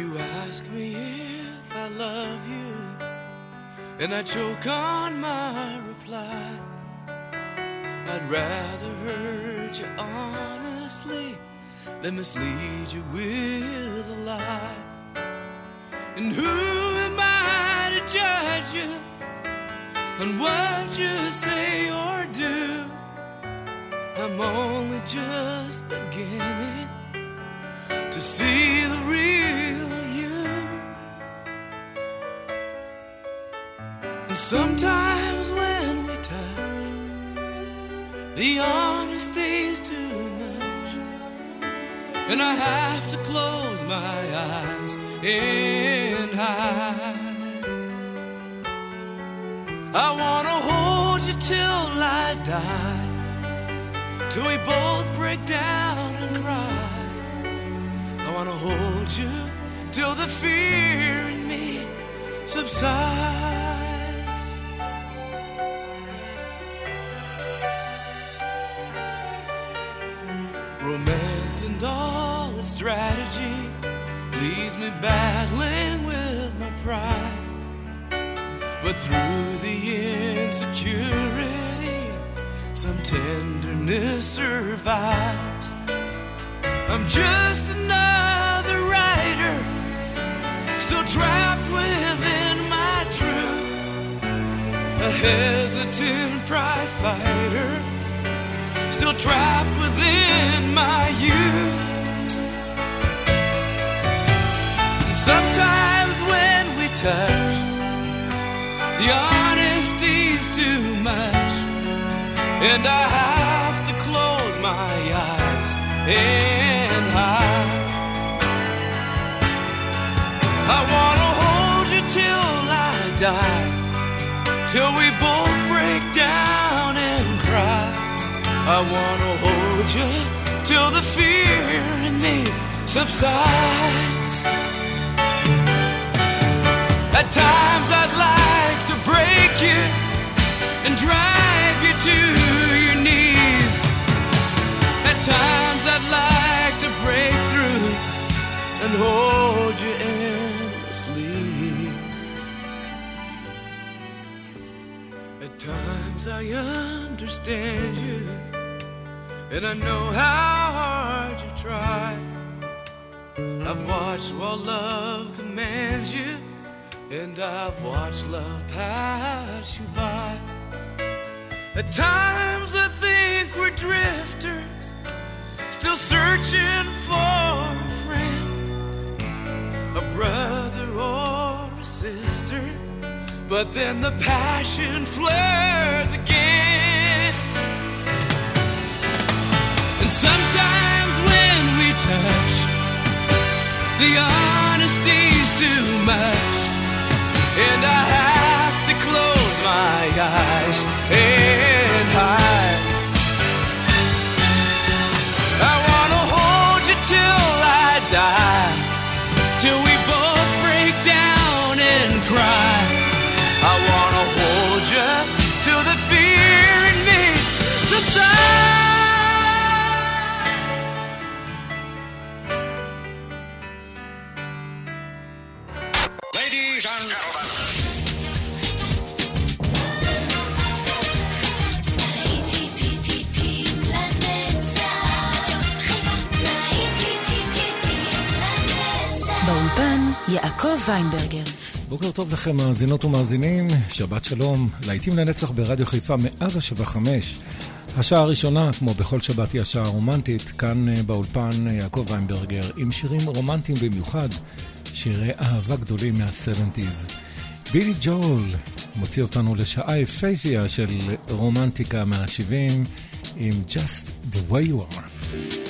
you ask me if I love you, and I choke on my reply, I'd rather hurt you honestly than mislead you with a lie. And who am I to judge you on what you say or do? I'm only just beginning to see the real sometimes when we touch, the honesty's too much. And I have to close my eyes and hide. I wanna hold you till I die till we both break down and cry. I wanna hold you till the fear in me subsides. Strategy leaves me battling with my pride. But through the insecurity, some tenderness survives. I'm just another writer, still trapped within my truth. A hesitant prize fighter, still trapped within my youth. And I have to close my eyes and hide. I wanna hold you till I die, till we both break down and cry. I wanna hold you till the fear in me subsides. At times I'd like to break you and you to your knees. At times I'd like to break through and hold you endlessly. At times I understand you, and I know how hard you try. I've watched while love commands you. And I've watched love pass you by. At times I think we're drifters, still searching for a friend, a brother or a sister. But then the passion flares again. And sometimes when we touch, the honesty's too much. And I have eyes and ויינברגר. בוקר טוב לכם מאזינות ומאזינים, שבת שלום, להיטים לנצח ברדיו חיפה 175. השעה הראשונה, כמו בכל שבת, היא השעה הרומנטית, כאן אה, באולפן אה, יעקב ויינברגר, עם שירים רומנטיים במיוחד, שירי אהבה גדולים מה-70's. בילי ג'ול מוציא אותנו לשעה יפייפייה של רומנטיקה מה-70 עם Just the way you are.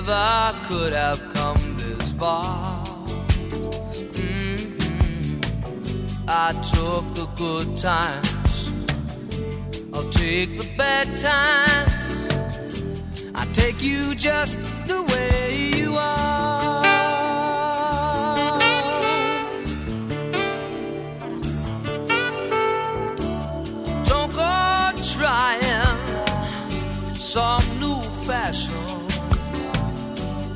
never could have come this far. Mm-hmm. I took the good times, I'll take the bad times. I take you just the way you are.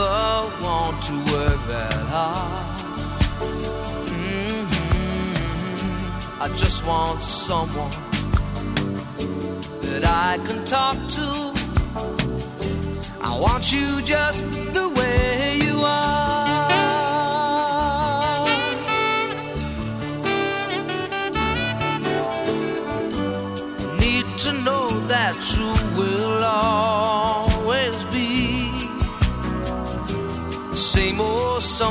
Never want to work that hard. Mm-hmm. I just want someone that I can talk to. I want you just the way you are.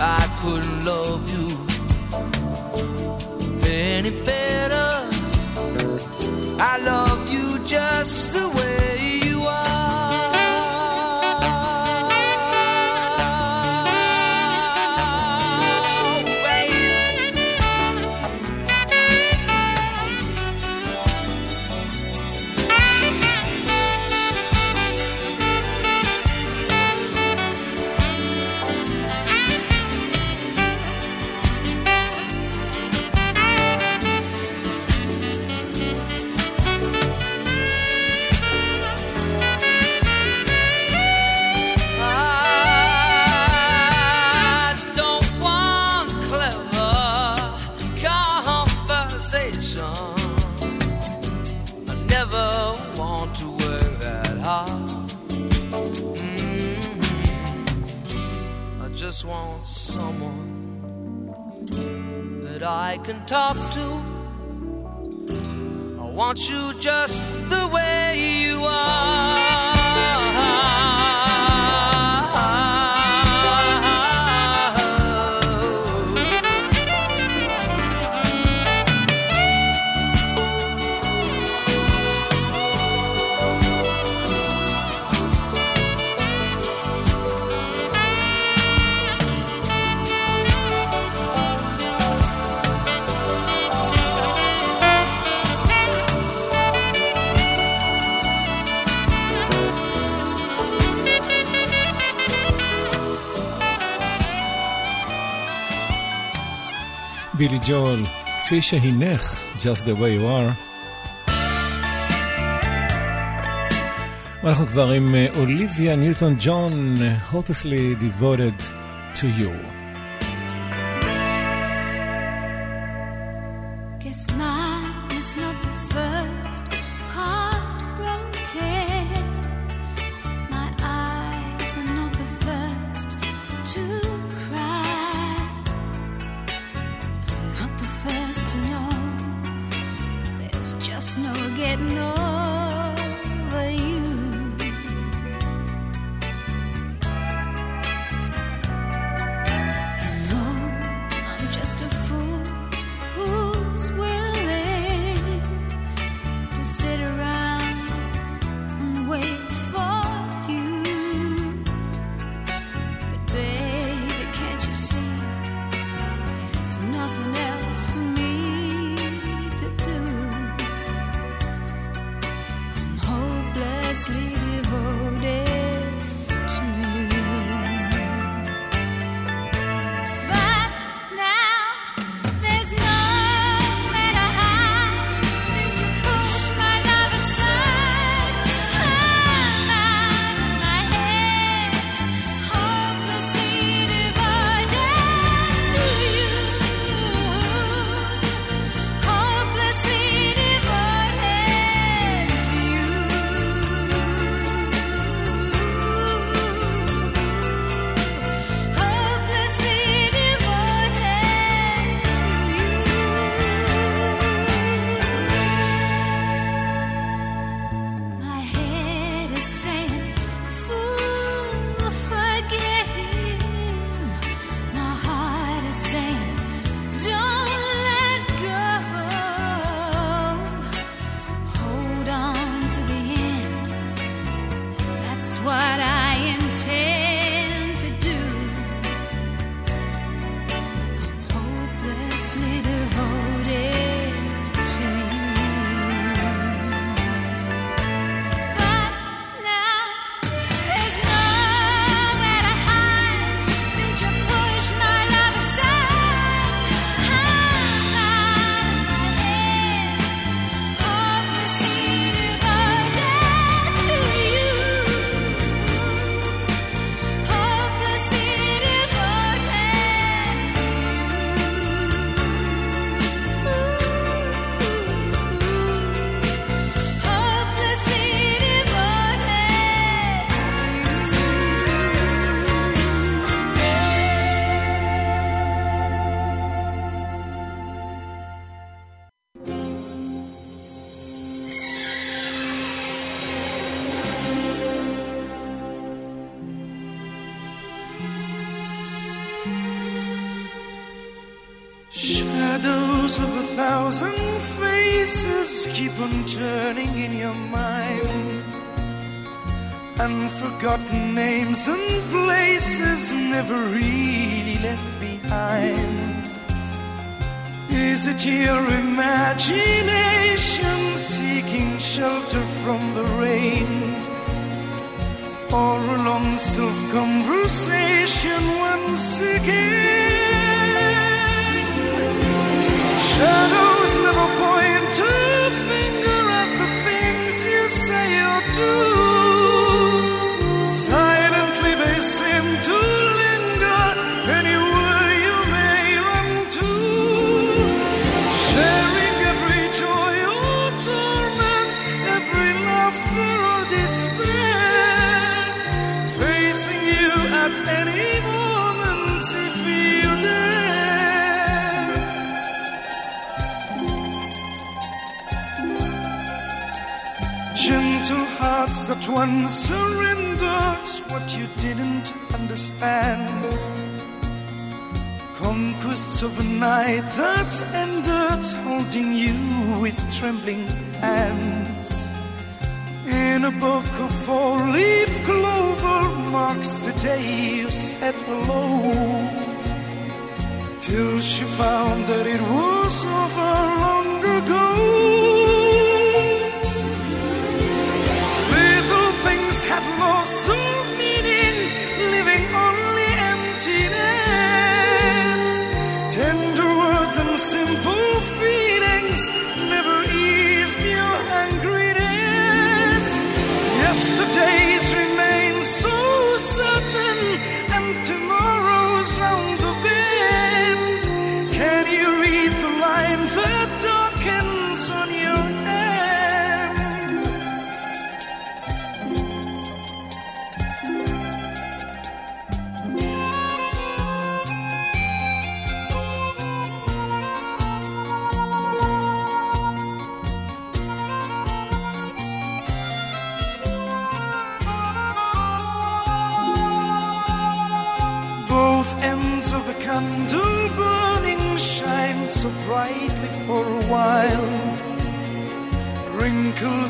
I couldn't love you any better. I love you just the way talk to. I want you just בילי ג'ול, כפי שהינך, Just the way you are. ואנחנו כבר עם אה, אוליביה ניוטון ג'ון, hopelessly devoted to you. Just no getting over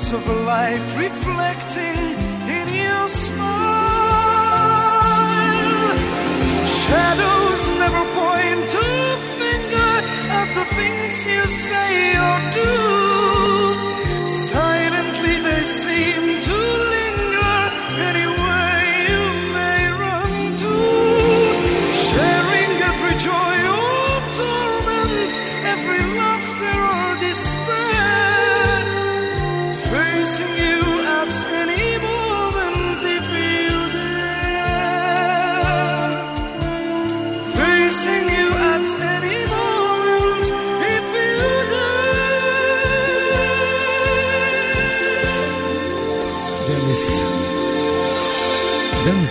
grace of life reflecting in your smile. Shadows never point a finger at the things you say.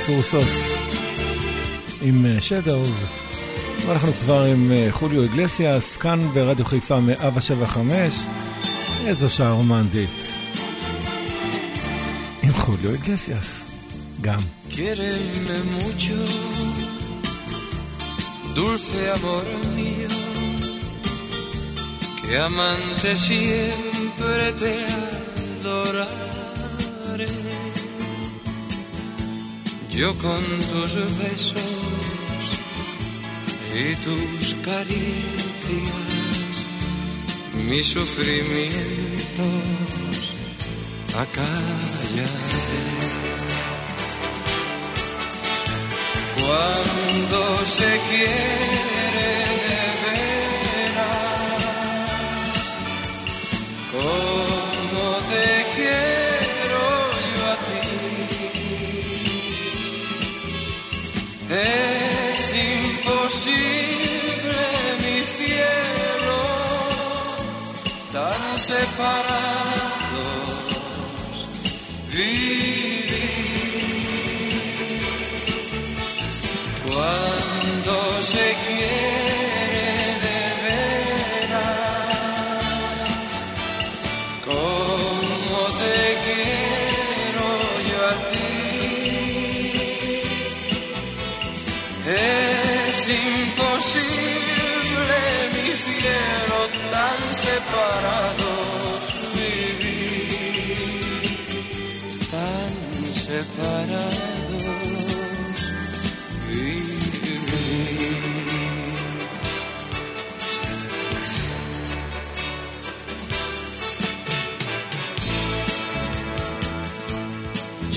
סורסוס עם אה, שדרס. ואנחנו כבר עם אה, חוליו אגלסיאס כאן ברדיו חיפה 175. איזו שעה רומנטית. עם חוליו אגלסיאס גם. dulce amor mío, que amante siempre te Yo con tus besos y tus caricias, mis sufrimientos acallaré. Cuando se quiere de veras, separados vivir cuando se quiere.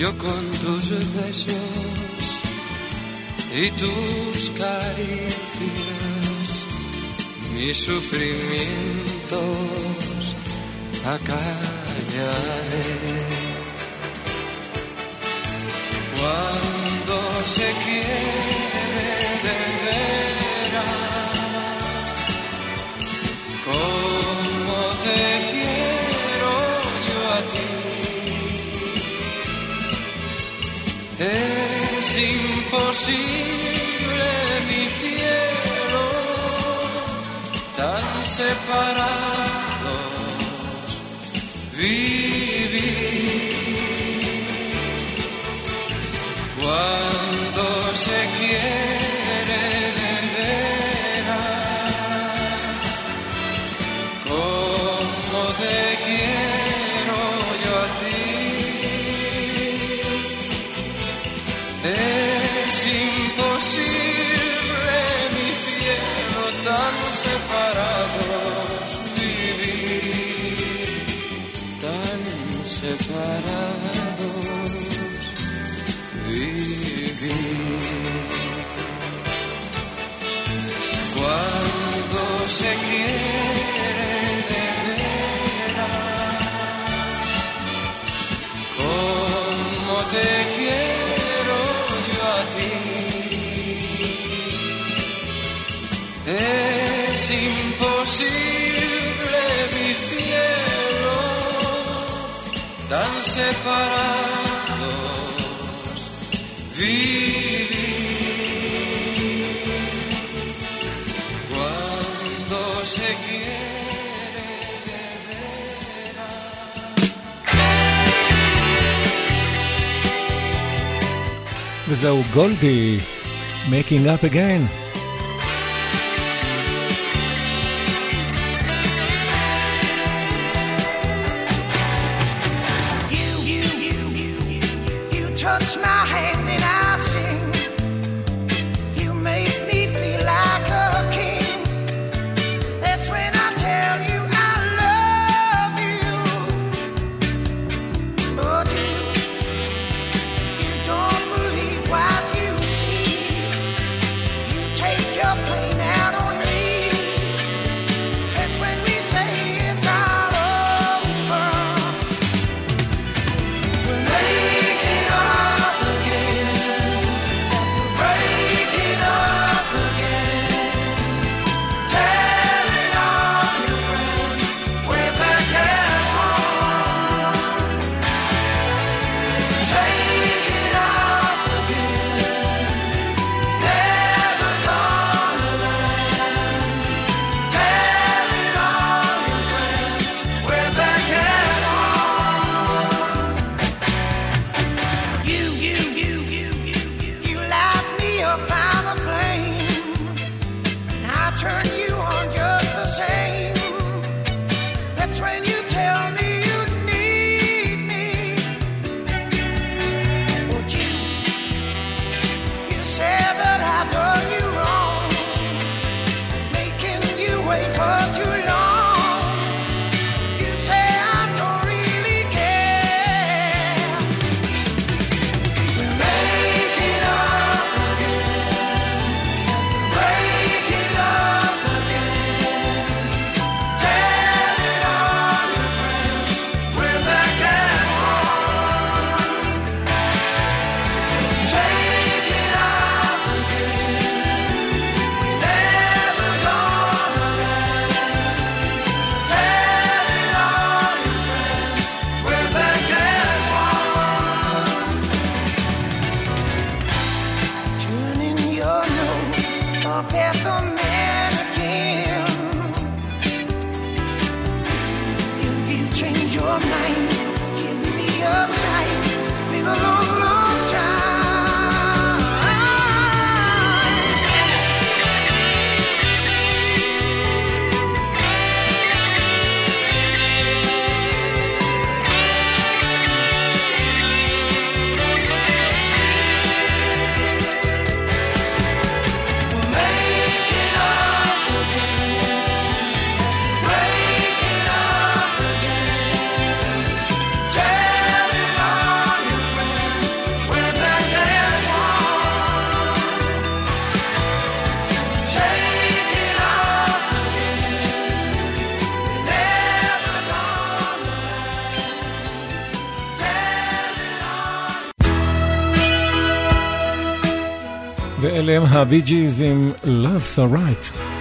Yo con tus besos y tus caricias, mis sufrimientos acallaré. Cuando se quiere de veras, como te quiero yo a ti, es imposible mi cielo tan separado. tan separados vivir cuando se quiere. וזהו גולדי, Making Up Again. אלה הם הבי ג'יז עם Love So Right.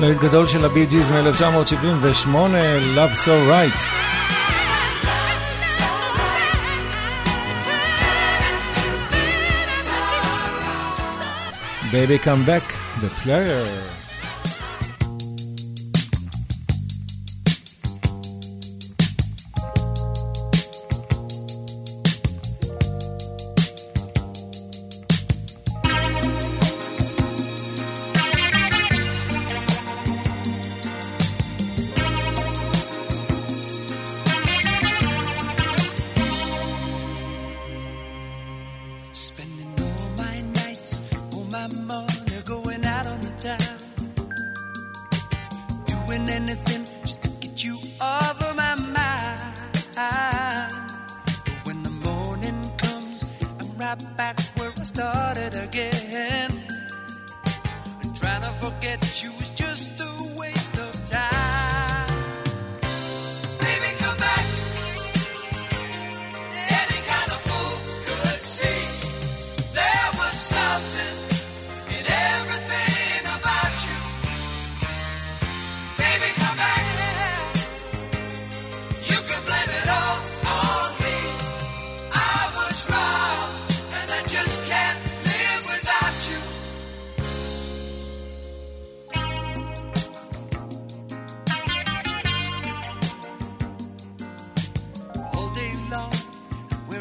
להיט גדול של הבי ג'יז מ-1978, Love So Right. Baby come back, the player.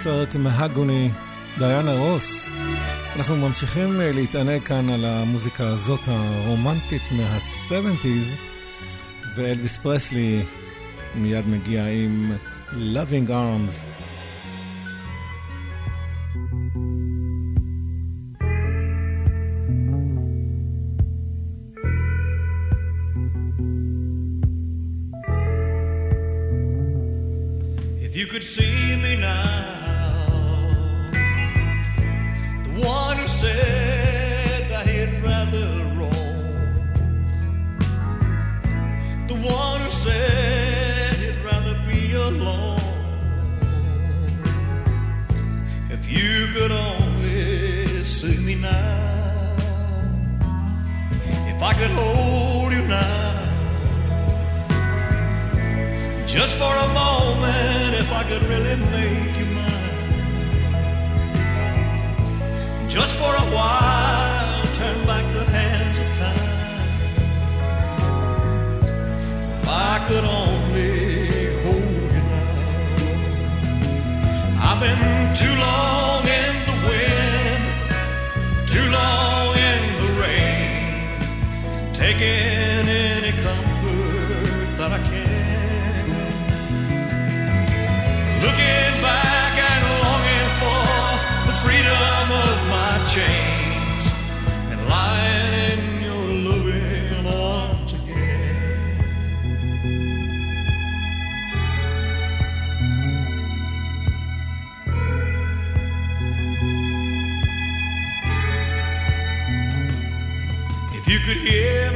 הסרט מהגוני, דיאנה רוס. אנחנו ממשיכים אה, להתענג כאן על המוזיקה הזאת הרומנטית מה-70's, ואלוויס פרסלי מיד מגיע עם Loving Arms. could hear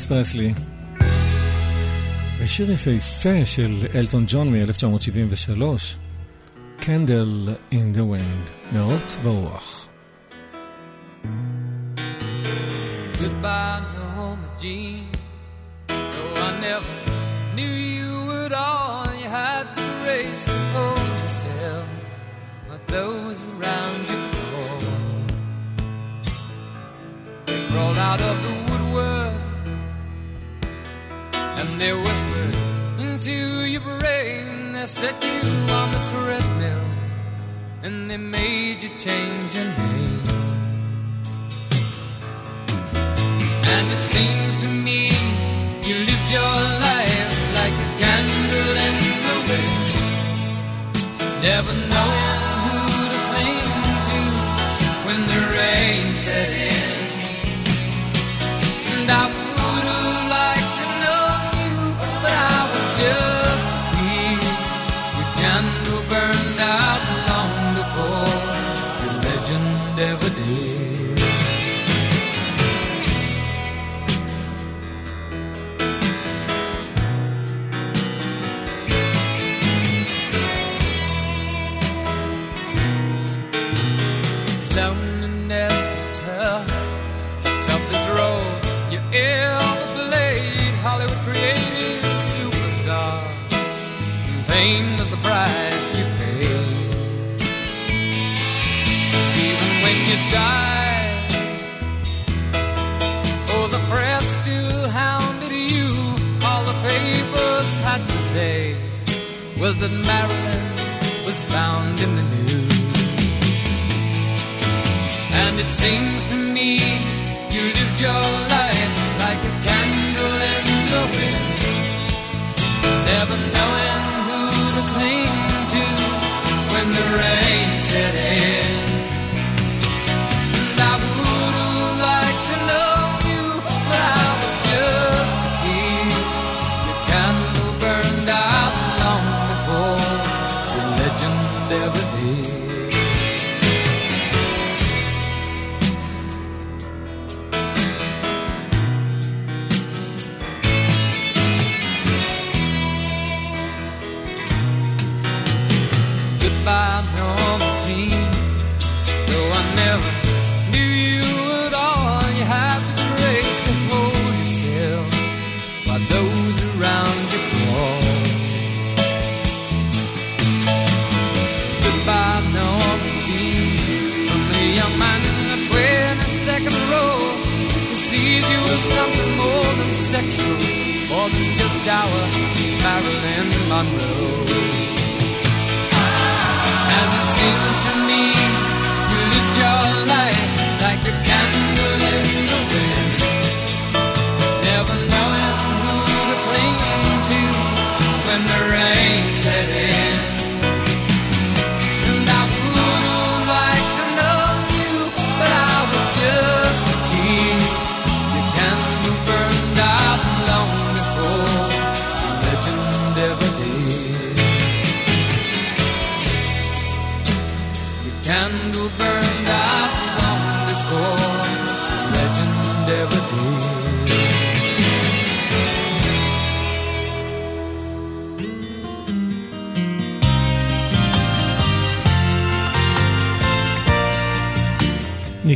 אלוויס פרסלי. ושיר יפהפה של אלטון ג'ון מ-1973, Candle in the Wind, נרות ברוח. I the out of the set you on the treadmill and they made you change your name. And it seems to me you lived your life like a candle in the wind. Never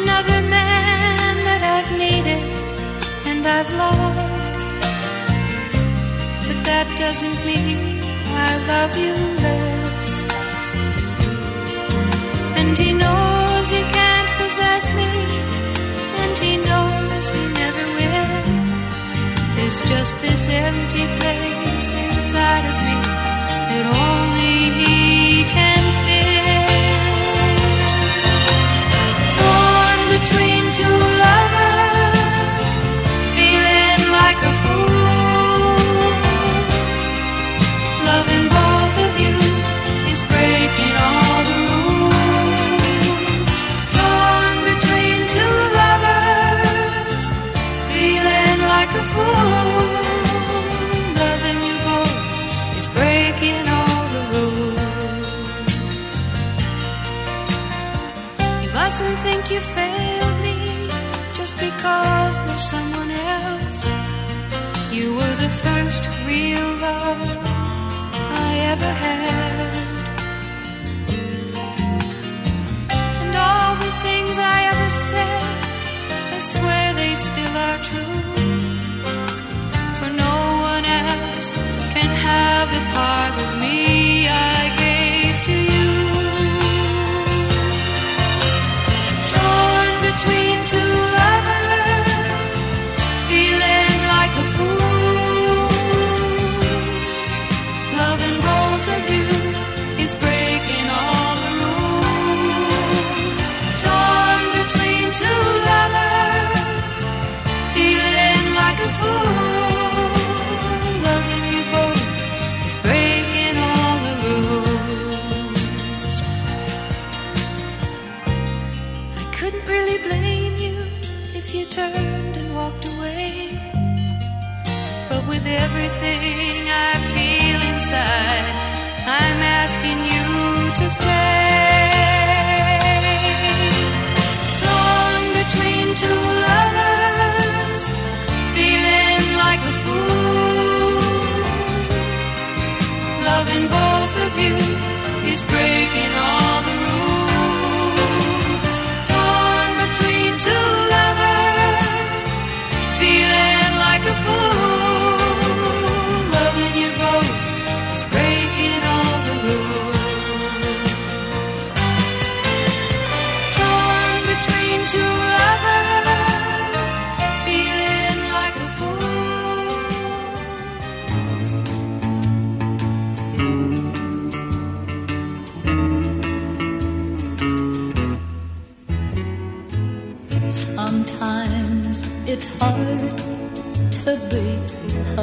another man that I've needed and I've loved. But that doesn't mean I love you less. And he knows he can't possess me, and he knows he never will. There's just this empty place inside of me that only he loving both of you. Is breaking all It's hard to be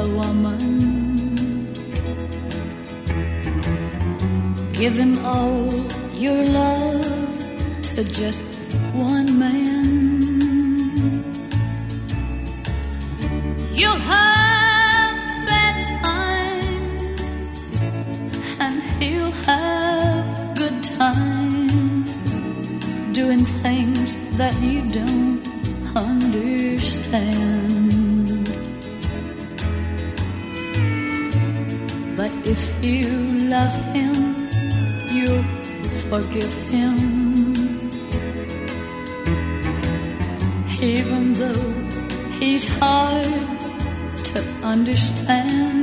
a woman. Give him all your love to just one man. You'll have bad times, and he'll have good times doing things that you don't understand. But if you love him, you'll forgive him. Even though he's hard to understand.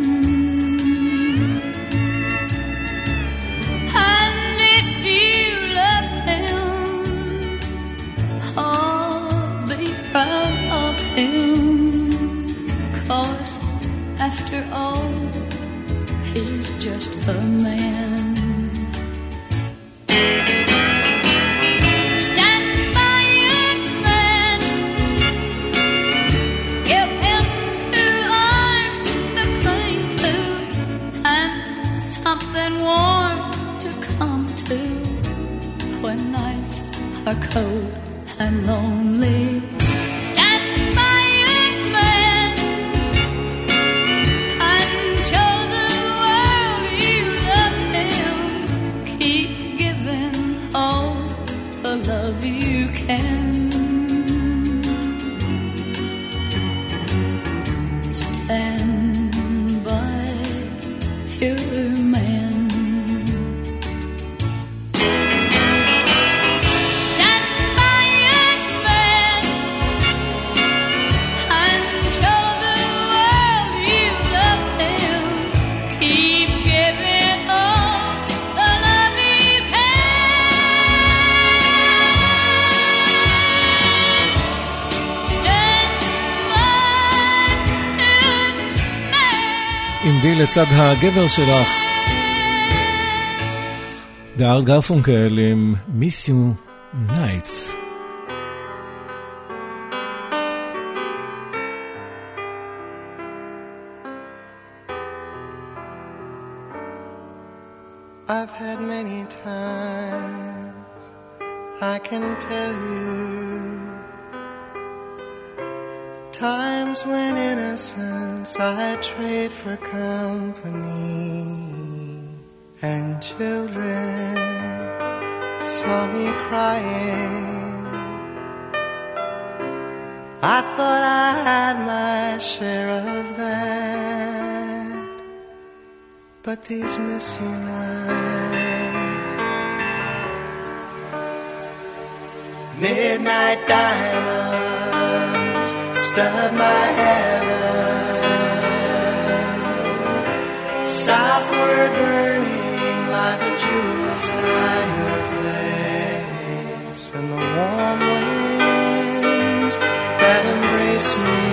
לצד הגבר שלך. דאר גרפונקל עם Miss You Nights. I've had many times, I can tell you. Times when innocence I trade for company, and children saw me crying. I thought I had my share of that, but these nights, midnight diamonds stud my heaven, southward burning like a jewel's higher place, and the warm winds that embrace me.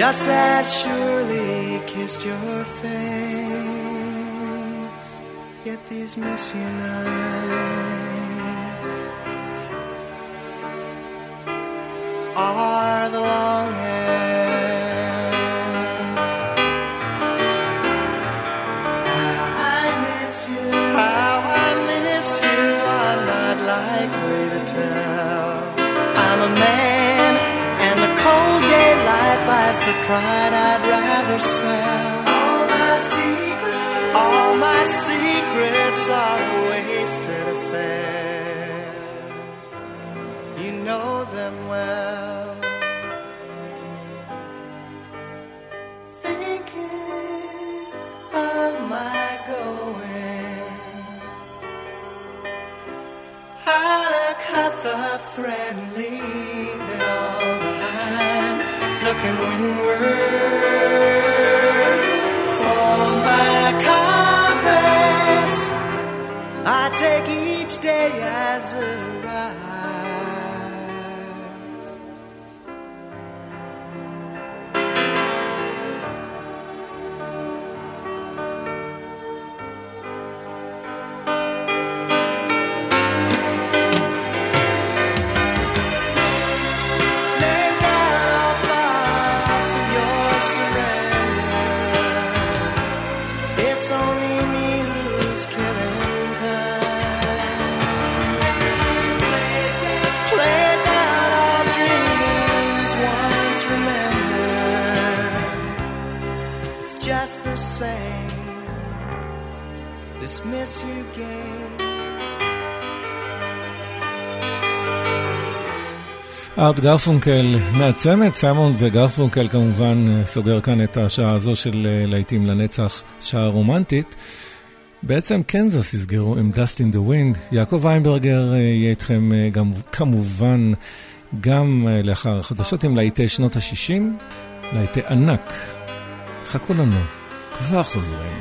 Just as surely kissed your face. Yet these miss you nights are the longest. How I miss you, how I miss you, I'm not likely to tell. I'm a man, and the cold daylight buys the pride I'd rather sell. All my secrets, all my secrets are ארט גרפונקל מהצמד, סיימון וגרפונקל כמובן סוגר כאן את השעה הזו של אה, להיטים לנצח, שעה רומנטית. בעצם קנזס יסגרו עם Dust in the Wind. יעקב ויינברגר אה, יהיה איתכם אה, גם כמובן גם לאחר החדשות עם להיטי שנות ה-60, להיטי ענק. חכו לנו, כבר חוזרים.